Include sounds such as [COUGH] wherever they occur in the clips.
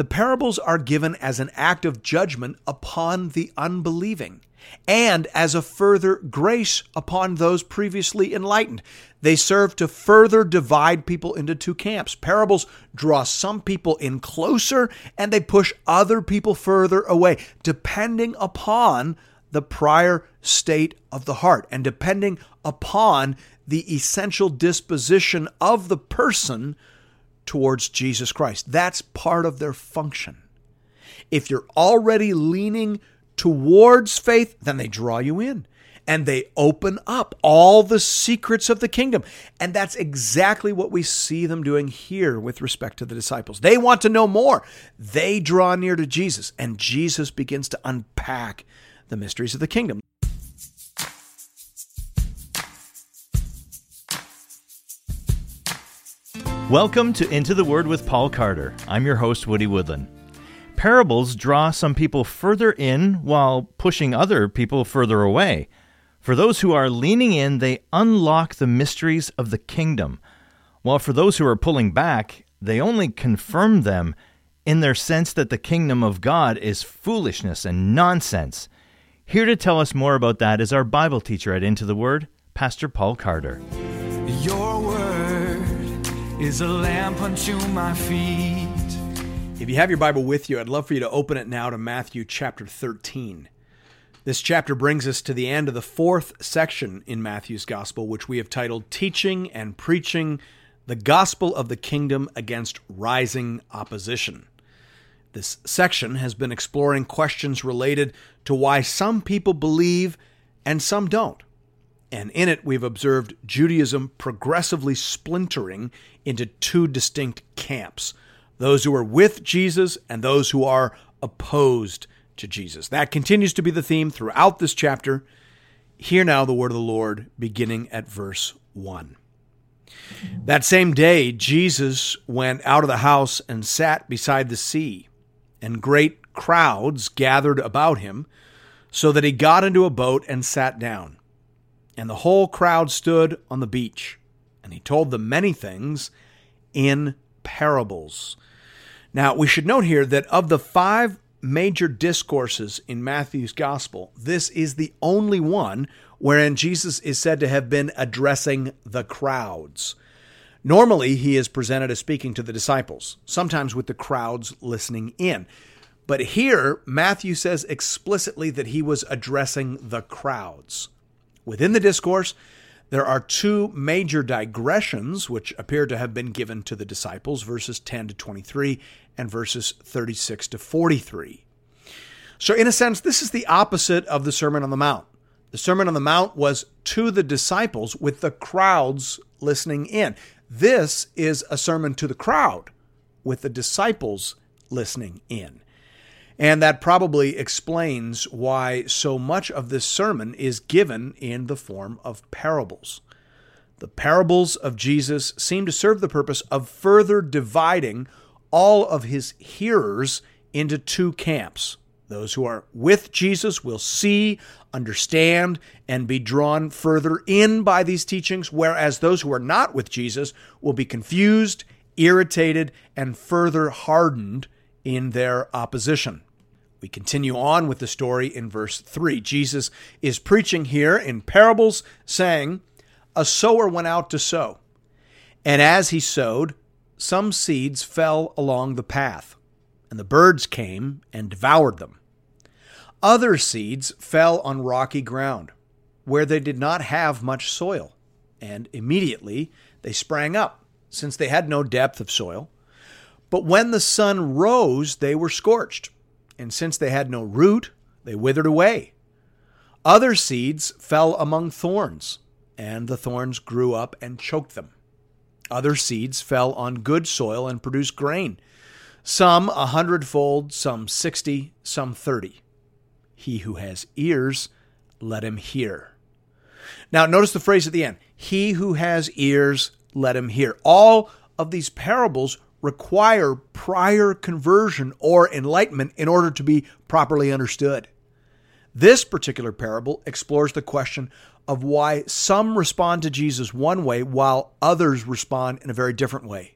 The parables are given as an act of judgment upon the unbelieving and as a further grace upon those previously enlightened. They serve to further divide people into two camps. Parables draw some people in closer and they push other people further away, depending upon the prior state of the heart and depending upon the essential disposition of the person towards Jesus Christ. That's part of their function. If you're already leaning towards faith, then they draw you in and they open up all the secrets of the kingdom. And that's exactly what we see them doing here with respect to the disciples. They want to know more. They draw near to Jesus, and Jesus begins to unpack the mysteries of the kingdom. Welcome to Into the Word with Paul Carter. I'm your host, Woody Woodland. Parables draw some people further in while pushing other people further away. For those who are leaning in, they unlock the mysteries of the kingdom, while for those who are pulling back, they only confirm them in their sense that the kingdom of God is foolishness and nonsense. Here to tell us more about that is our Bible teacher at Into the Word, Pastor Paul Carter. Your word is a lamp unto my feet. If you have your Bible with you, I'd love for you to open it now to Matthew chapter 13. This chapter brings us to the end of the fourth section in Matthew's Gospel, which we have titled Teaching and Preaching the Gospel of the Kingdom Against Rising Opposition. This section has been exploring questions related to why some people believe and some don't. And in it, we've observed Judaism progressively splintering into two distinct camps those who are with Jesus and those who are opposed to Jesus. That continues to be the theme throughout this chapter. Hear now the word of the Lord, beginning at verse 1. That same day, Jesus went out of the house and sat beside the sea and great crowds gathered about him, so that he got into a boat and sat down. And the whole crowd stood on the beach, and he told them many things in parables. Now, we should note here that of the five major discourses in Matthew's gospel, this is the only one wherein Jesus is said to have been addressing the crowds. Normally, he is presented as speaking to the disciples, sometimes with the crowds listening in. But here, Matthew says explicitly that he was addressing the crowds. Within the discourse, there are two major digressions which appear to have been given to the disciples, verses 10 to 23 and verses 36 to 43. So, in a sense, this is the opposite of the Sermon on the Mount. The Sermon on the Mount was to the disciples with the crowds listening in. This is a sermon to the crowd with the disciples listening in. And that probably explains why so much of this sermon is given in the form of parables. The parables of Jesus seem to serve the purpose of further dividing all of his hearers into two camps. Those who are with Jesus will see, understand, and be drawn further in by these teachings, whereas those who are not with Jesus will be confused, irritated, and further hardened in their opposition. We continue on with the story in verse 3. Jesus is preaching here in parables, saying, A sower went out to sow. And as he sowed, some seeds fell along the path, and the birds came and devoured them. Other seeds fell on rocky ground, where they did not have much soil, and immediately they sprang up, since they had no depth of soil. But when the sun rose, they were scorched and since they had no root, they withered away. Other seeds fell among thorns, and the thorns grew up and choked them. Other seeds fell on good soil and produced grain, some a hundredfold, some sixty, some thirty. He who has ears, let him hear. Now, notice the phrase at the end He who has ears, let him hear. All of these parables require prior conversion or enlightenment in order to be properly understood. This particular parable explores the question of why some respond to Jesus one way while others respond in a very different way.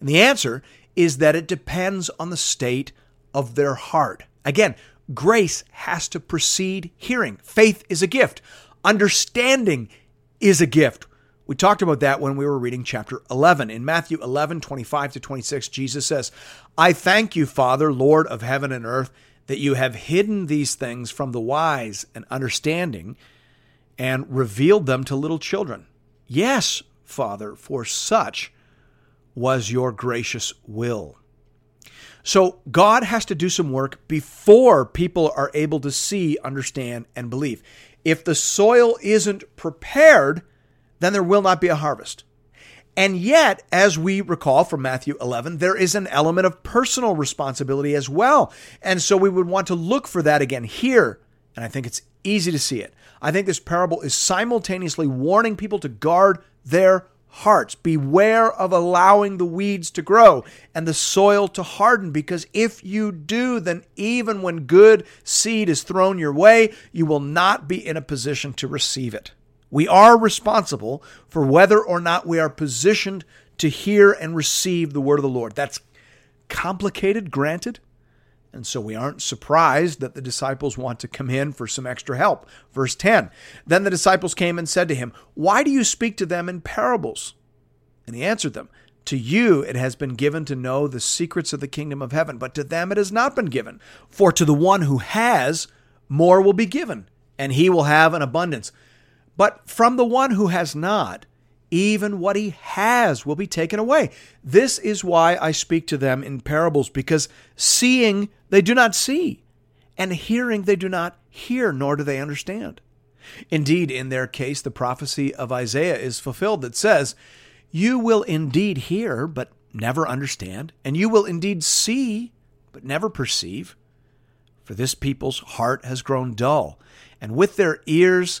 And the answer is that it depends on the state of their heart. Again, grace has to precede hearing. Faith is a gift. Understanding is a gift. We talked about that when we were reading chapter 11. In Matthew 11, 25 to 26, Jesus says, I thank you, Father, Lord of heaven and earth, that you have hidden these things from the wise and understanding and revealed them to little children. Yes, Father, for such was your gracious will. So God has to do some work before people are able to see, understand, and believe. If the soil isn't prepared, then there will not be a harvest. And yet, as we recall from Matthew 11, there is an element of personal responsibility as well. And so we would want to look for that again here. And I think it's easy to see it. I think this parable is simultaneously warning people to guard their hearts. Beware of allowing the weeds to grow and the soil to harden, because if you do, then even when good seed is thrown your way, you will not be in a position to receive it. We are responsible for whether or not we are positioned to hear and receive the word of the Lord. That's complicated, granted. And so we aren't surprised that the disciples want to come in for some extra help. Verse 10 Then the disciples came and said to him, Why do you speak to them in parables? And he answered them, To you it has been given to know the secrets of the kingdom of heaven, but to them it has not been given. For to the one who has, more will be given, and he will have an abundance. But from the one who has not, even what he has will be taken away. This is why I speak to them in parables, because seeing they do not see, and hearing they do not hear, nor do they understand. Indeed, in their case, the prophecy of Isaiah is fulfilled that says, You will indeed hear, but never understand, and you will indeed see, but never perceive. For this people's heart has grown dull, and with their ears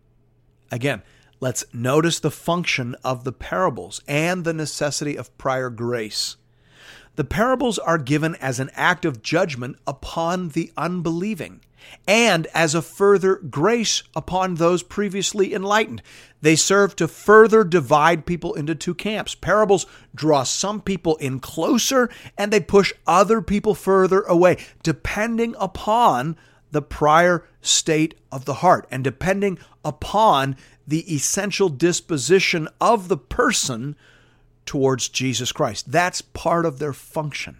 Again, let's notice the function of the parables and the necessity of prior grace. The parables are given as an act of judgment upon the unbelieving and as a further grace upon those previously enlightened. They serve to further divide people into two camps. Parables draw some people in closer and they push other people further away, depending upon the prior state of the heart and depending upon the essential disposition of the person towards Jesus Christ. That's part of their function.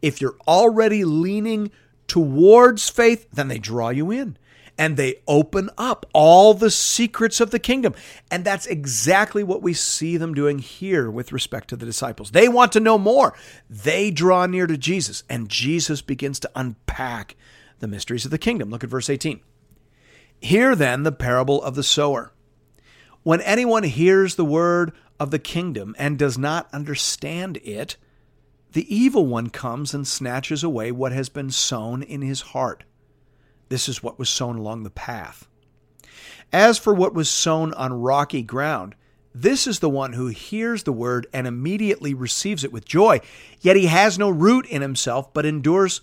If you're already leaning towards faith, then they draw you in and they open up all the secrets of the kingdom. And that's exactly what we see them doing here with respect to the disciples. They want to know more. They draw near to Jesus, and Jesus begins to unpack the mysteries of the kingdom. Look at verse 18. Hear then the parable of the sower. When anyone hears the word of the kingdom and does not understand it, the evil one comes and snatches away what has been sown in his heart. This is what was sown along the path. As for what was sown on rocky ground, this is the one who hears the word and immediately receives it with joy, yet he has no root in himself, but endures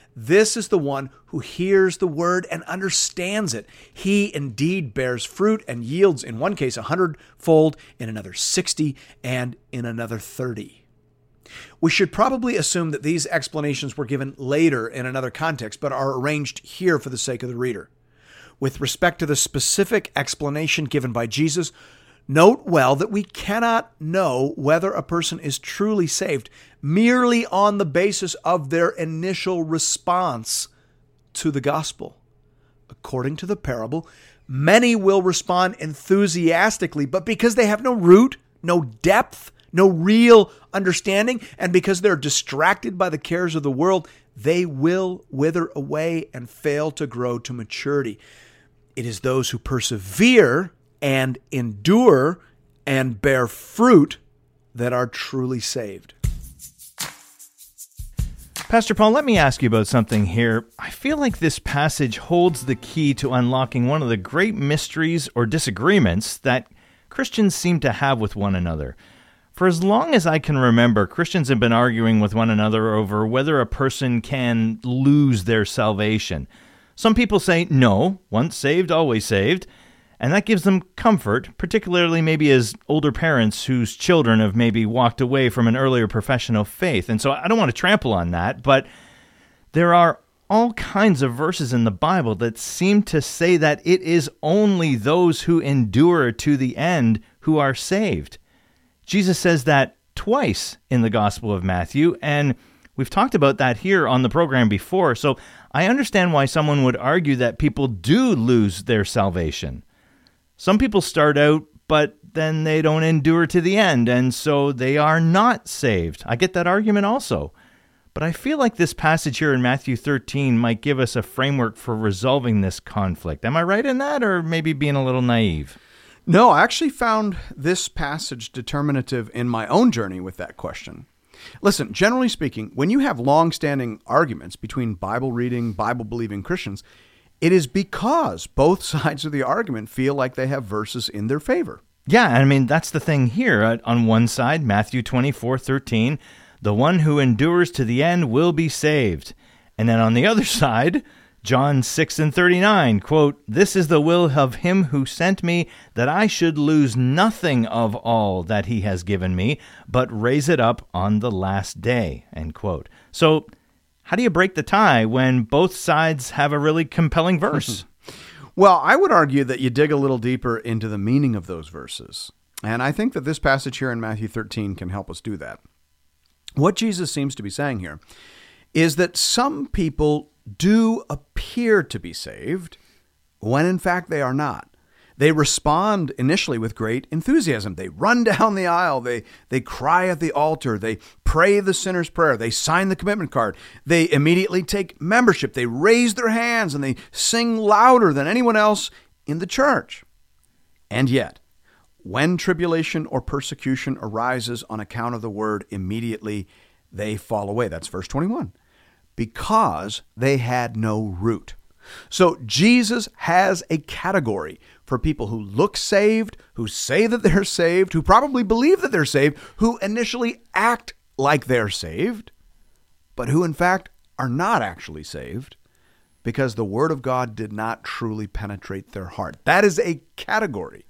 this is the one who hears the word and understands it. He indeed bears fruit and yields, in one case, a hundredfold, in another sixty, and in another thirty. We should probably assume that these explanations were given later in another context, but are arranged here for the sake of the reader. With respect to the specific explanation given by Jesus, Note well that we cannot know whether a person is truly saved merely on the basis of their initial response to the gospel. According to the parable, many will respond enthusiastically, but because they have no root, no depth, no real understanding, and because they're distracted by the cares of the world, they will wither away and fail to grow to maturity. It is those who persevere and endure and bear fruit that are truly saved. Pastor Paul, let me ask you about something here. I feel like this passage holds the key to unlocking one of the great mysteries or disagreements that Christians seem to have with one another. For as long as I can remember, Christians have been arguing with one another over whether a person can lose their salvation. Some people say, no, once saved, always saved. And that gives them comfort, particularly maybe as older parents whose children have maybe walked away from an earlier profession of faith. And so I don't want to trample on that, but there are all kinds of verses in the Bible that seem to say that it is only those who endure to the end who are saved. Jesus says that twice in the Gospel of Matthew, and we've talked about that here on the program before. So I understand why someone would argue that people do lose their salvation. Some people start out, but then they don't endure to the end, and so they are not saved. I get that argument also. But I feel like this passage here in Matthew 13 might give us a framework for resolving this conflict. Am I right in that, or maybe being a little naive? No, I actually found this passage determinative in my own journey with that question. Listen, generally speaking, when you have long standing arguments between Bible reading, Bible believing Christians, it is because both [LAUGHS] sides of the argument feel like they have verses in their favor. Yeah, I mean, that's the thing here. Uh, on one side, Matthew 24 13, the one who endures to the end will be saved. And then on the [LAUGHS] other side, John 6 and 39, quote, This is the will of him who sent me, that I should lose nothing of all that he has given me, but raise it up on the last day, end quote. So how do you break the tie when both sides have a really compelling [LAUGHS] verse? well, I would argue that you dig a little deeper into the meaning of those verses. And I think that this passage here in Matthew 13 can help us do that. What Jesus seems to be saying here is that some people do appear to be saved when in fact they are not. They respond initially with great enthusiasm. They run [LAUGHS] down the aisle. They, they cry at the altar. They pray the sinner's prayer. They sign the commitment card. They immediately take membership. They raise their hands and they sing louder than anyone else in the church. And yet, when tribulation or persecution arises on account of the word, immediately they fall away. That's verse 21. Because they had no root. So Jesus has a category for people who look saved, who say that they're saved, who probably believe that they're saved, who initially act like they're saved, but who in fact are not actually saved because the Word of God did not truly penetrate their heart. That is a category.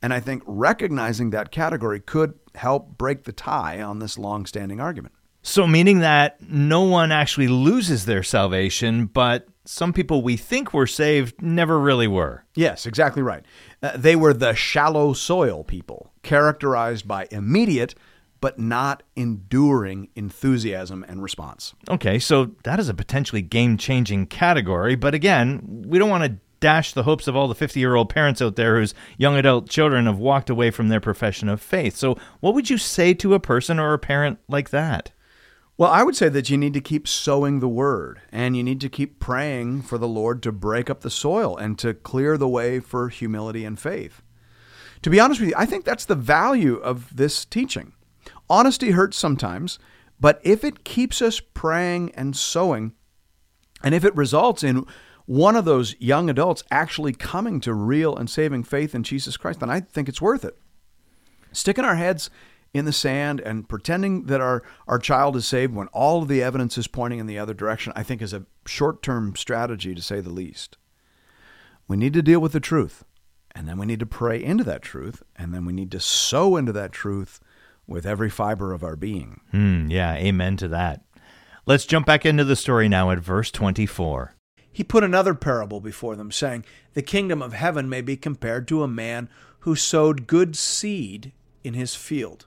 And I think recognizing that category could help break the tie on this long standing argument. So, meaning that no one actually loses their salvation, but some people we think were saved never really were. Yes, exactly right. Uh, they were the shallow soil people, characterized by immediate but not enduring enthusiasm and response. Okay, so that is a potentially game changing category, but again, we don't want to dash the hopes of all the 50 year old parents out there whose young adult children have walked away from their profession of faith. So, what would you say to a person or a parent like that? Well, I would say that you need to keep sowing the word and you need to keep praying for the Lord to break up the soil and to clear the way for humility and faith. To be honest with you, I think that's the value of this teaching. Honesty hurts sometimes, but if it keeps us praying and sowing, and if it results in one of those young adults actually coming to real and saving faith in Jesus Christ, then I think it's worth it. Sticking our heads in the sand and pretending that our, our child is saved when all of the evidence is pointing in the other direction, I think is a short term strategy to say the least. We need to deal with the truth, and then we need to pray into that truth, and then we need to sow into that truth with every fiber of our being. Hmm, yeah, amen to that. Let's jump back into the story now at verse 24. He put another parable before them, saying, The kingdom of heaven may be compared to a man who sowed good seed in his field.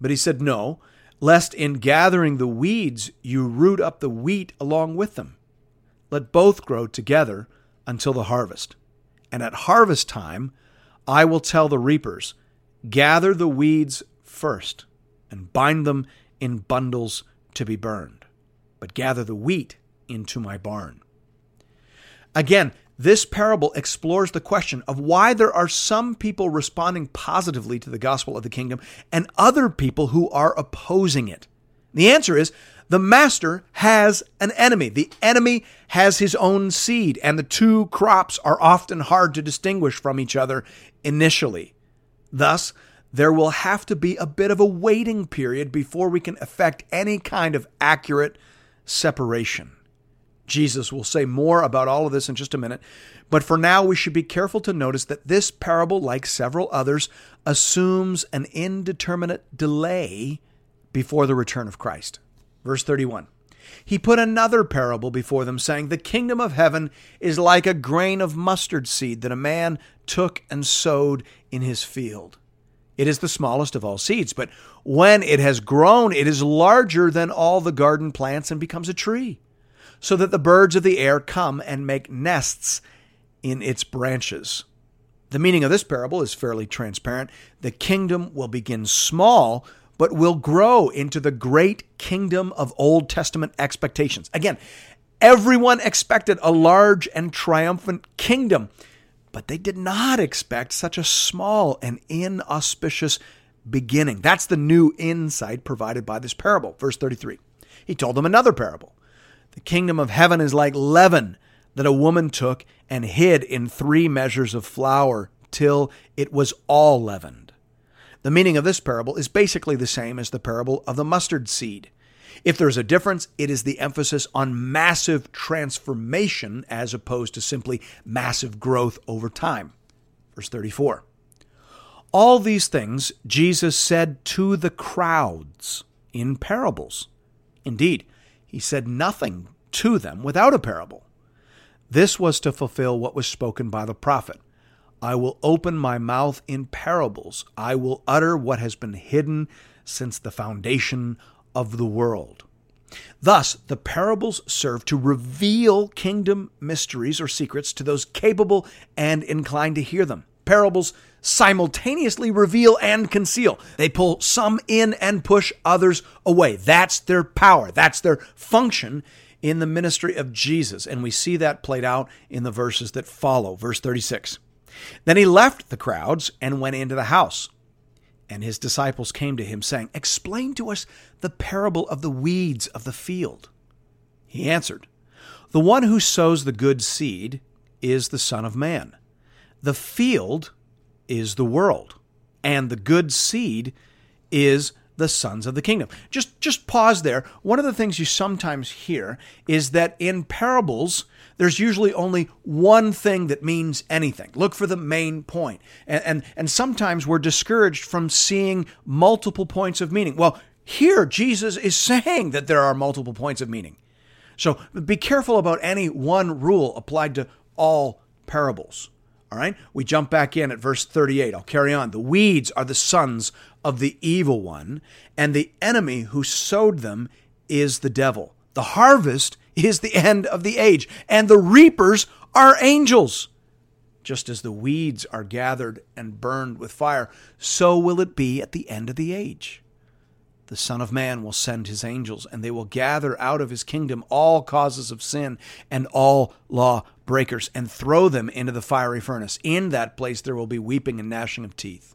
But he said, No, lest in gathering the weeds you root up the wheat along with them. Let both grow together until the harvest. And at harvest time, I will tell the reapers, Gather the weeds first, and bind them in bundles to be burned, but gather the wheat into my barn. Again, this parable explores the question of why there are some people responding positively to the gospel of the kingdom and other people who are opposing it. The answer is the master has an enemy. The enemy has his own seed, and the two crops are often hard to distinguish from each other initially. Thus, there will have to be a bit of a waiting period before we can effect any kind of accurate separation. Jesus will say more about all of this in just a minute, but for now we should be careful to notice that this parable, like several others, assumes an indeterminate delay before the return of Christ. Verse 31. He put another parable before them, saying, The kingdom of heaven is like a grain of mustard seed that a man took and sowed in his field. It is the smallest of all seeds, but when it has grown, it is larger than all the garden plants and becomes a tree, so that the birds of the air come and make nests in its branches. The meaning of this parable is fairly transparent. The kingdom will begin small, but will grow into the great kingdom of Old Testament expectations. Again, everyone expected a large and triumphant kingdom but they did not expect such a small and inauspicious beginning. That's the new insight provided by this parable. Verse 33. He told them another parable. The kingdom of heaven is like leaven that a woman took and hid in three measures of flour till it was all leavened. The meaning of this parable is basically the same as the parable of the mustard seed. If there's a difference, it is the emphasis on massive transformation as opposed to simply massive growth over time. Verse 34. All these things Jesus said to the crowds in parables. Indeed, he said nothing to them without a parable. This was to fulfill what was spoken by the prophet. I will open my mouth in parables. I will utter what has been hidden since the foundation of the world. Thus, the parables serve to reveal kingdom mysteries or secrets to those capable and inclined to hear them. Parables simultaneously reveal and conceal. They pull some in and push others away. That's their power, that's their function in the ministry of Jesus. And we see that played out in the verses that follow. Verse 36. Then he left the crowds and went into the house. And his disciples came to him, saying, Explain to us the parable of the weeds of the field. He answered, The one who sows the good seed is the Son of Man. The field is the world, and the good seed is the sons of the kingdom. Just just pause there. One of the things you sometimes hear is that in parables there's usually only one thing that means anything. Look for the main point. And and, and sometimes we're discouraged from seeing multiple points of meaning. Well, here Jesus is saying that there are multiple points of meaning. So be careful about any one rule applied to all parables. All right, we jump back in at verse 38. I'll carry on. The weeds are the sons of the evil one, and the enemy who sowed them is the devil. The harvest is the end of the age, and the reapers are angels. Just as the weeds are gathered and burned with fire, so will it be at the end of the age. The Son of Man will send his angels, and they will gather out of his kingdom all causes of sin and all law breakers, and throw them into the fiery furnace. In that place there will be weeping and gnashing of teeth.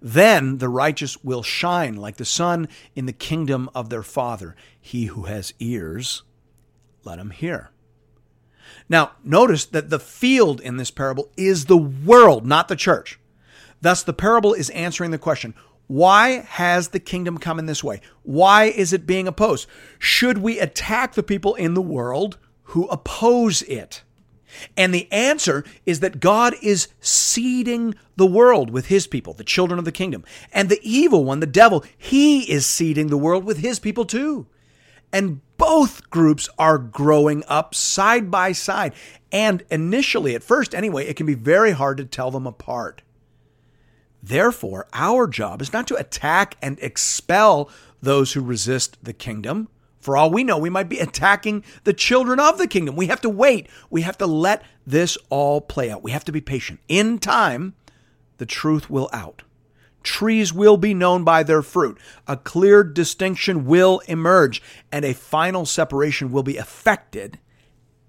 Then the righteous will shine like the sun in the kingdom of their Father. He who has ears, let him hear. Now, notice that the field in this parable is the world, not the church. Thus, the parable is answering the question why has the kingdom come in this way? Why is it being opposed? Should we attack the people in the world who oppose it? And the answer is that God is seeding the world with his people, the children of the kingdom. And the evil one, the devil, he is seeding the world with his people too. And both groups are growing up side by side. And initially, at first anyway, it can be very hard to tell them apart. Therefore, our job is not to attack and expel those who resist the kingdom. For all we know, we might be attacking the children of the kingdom. We have to wait. We have to let this all play out. We have to be patient. In time, the truth will out. Trees will be known by their fruit. A clear distinction will emerge, and a final separation will be effected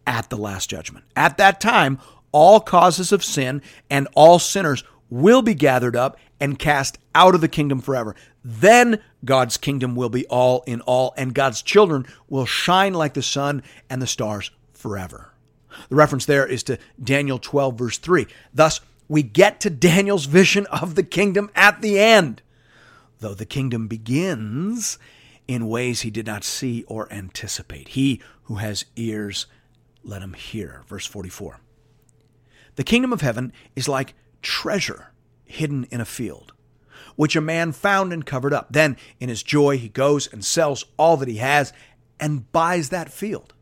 at the last judgment. At that time, all causes of sin and all sinners will be gathered up and cast out of the kingdom forever. Then God's kingdom will be all in all, and God's children will shine like the sun and the stars forever. The reference there is to Daniel 12, verse 3. Thus, we get to Daniel's vision of the kingdom at the end, though the kingdom begins in ways he did not see or anticipate. He who has ears, let him hear. Verse 44. The kingdom of heaven is like treasure hidden in a field, which a man found and covered up. Then, in his joy, he goes and sells all that he has and buys that field.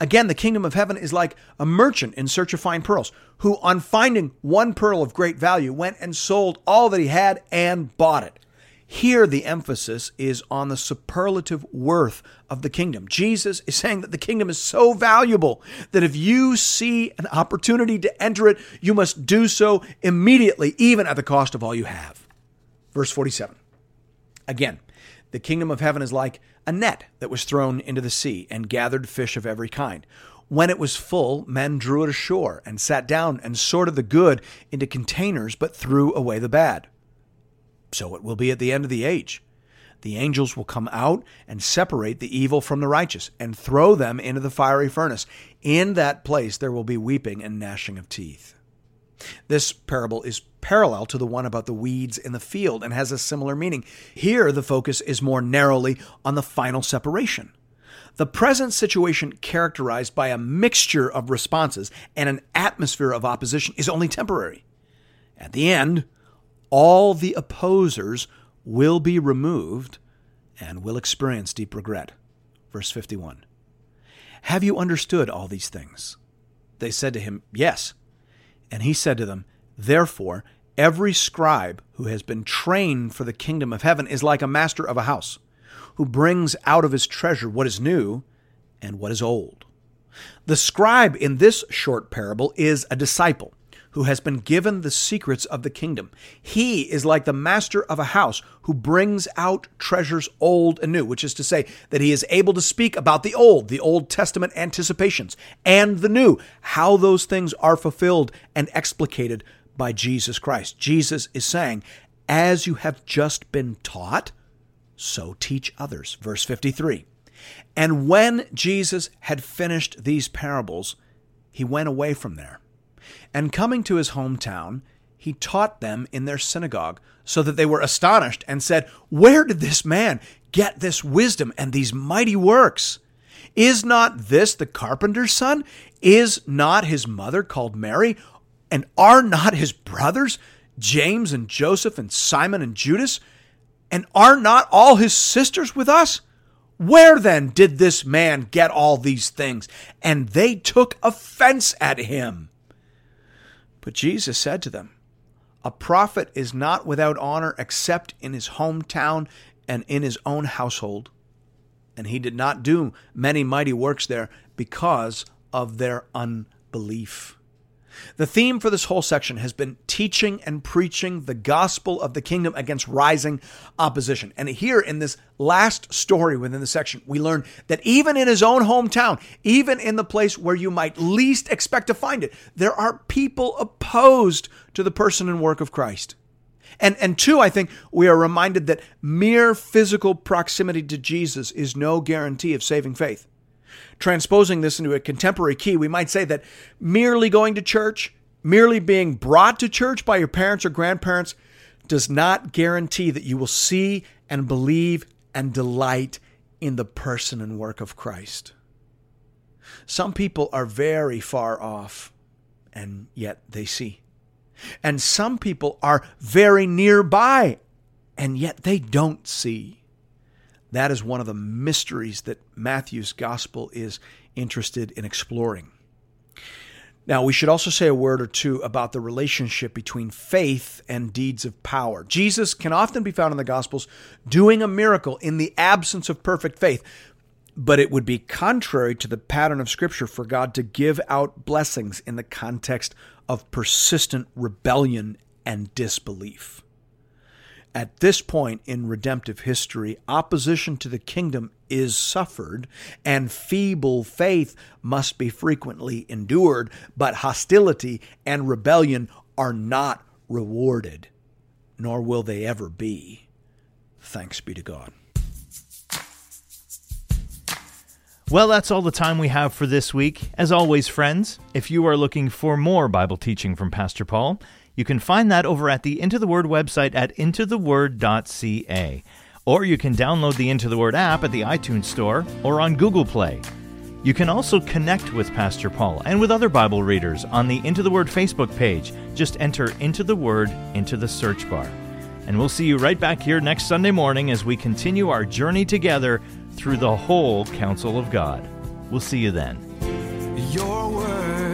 Again, the kingdom of heaven is like a merchant in search of fine pearls, who, on finding one pearl of great value, went and sold all that he had and bought it. Here, the emphasis is on the superlative worth of the kingdom. Jesus is saying that the kingdom is so valuable that if you see an opportunity to enter it, you must do so immediately, even at the cost of all you have. Verse 47. Again, the kingdom of heaven is like a net that was thrown into the sea and gathered fish of every kind. When it was full, men drew it ashore and sat down and sorted the good into containers, but threw away the bad. So it will be at the end of the age. The angels will come out and separate the evil from the righteous and throw them into the fiery furnace. In that place there will be weeping and gnashing of teeth. This parable is parallel to the one about the weeds in the field and has a similar meaning. Here, the focus is more narrowly on the final separation. The present situation, characterized by a mixture of responses and an atmosphere of opposition, is only temporary. At the end, all the opposers will be removed and will experience deep regret. Verse 51. Have you understood all these things? They said to him, Yes. And he said to them, Therefore, every scribe who has been trained for the kingdom of heaven is like a master of a house, who brings out of his treasure what is new and what is old. The scribe in this short parable is a disciple who has been given the secrets of the kingdom. He is like the master of a house who brings out treasures old and new, which is to say that he is able to speak about the old, the Old Testament anticipations, and the new, how those things are fulfilled and explicated by Jesus Christ. Jesus is saying, as you have just been taught, so teach others. Verse 53. And when Jesus had finished these parables, he went away from there and coming to his hometown, he taught them in their synagogue, so that they were astonished and said, Where did this man get this wisdom and these mighty works? Is not this the carpenter's son? Is not his mother called Mary? And are not his brothers James and Joseph and Simon and Judas? And are not all his sisters with us? Where then did this man get all these things? And they took offense at him. But Jesus said to them, A prophet is not without honor except in his hometown and in his own household. And he did not do many mighty works there because of their unbelief. The theme for this whole section has been teaching and preaching the gospel of the kingdom against rising opposition. And here in this last story within the section, we learn that even in his own hometown, even in the place where you might least expect to find it, there are people opposed to the person and work of Christ. And, and two, I think we are reminded that mere physical proximity to Jesus is no guarantee of saving faith. Transposing this into a contemporary key, we might say that merely going to church, merely being brought to church by your parents or grandparents, does not guarantee that you will see and believe and delight in the person and work of Christ. Some people are very far off, and yet they see. And some people are very nearby, and yet they don't see. That is one of the mysteries that Matthew's gospel is interested in exploring. Now, we should also say a word or two about the relationship between faith and deeds of power. Jesus can often be found in the Gospels doing a miracle in the absence of perfect faith, but it would be contrary to the pattern of Scripture for God to give out blessings in the context of persistent rebellion and disbelief. At this point in redemptive history, opposition to the kingdom is suffered, and feeble faith must be frequently endured, but hostility and rebellion are not rewarded, nor will they ever be. Thanks be to God. Well, that's all the time we have for this week. As always, friends, if you are looking for more Bible teaching from Pastor Paul, you can find that over at the Into the Word website at intotheword.ca. Or you can download the Into the Word app at the iTunes Store or on Google Play. You can also connect with Pastor Paul and with other Bible readers on the Into the Word Facebook page. Just enter Into the Word into the search bar. And we'll see you right back here next Sunday morning as we continue our journey together through the whole counsel of God. We'll see you then. Your word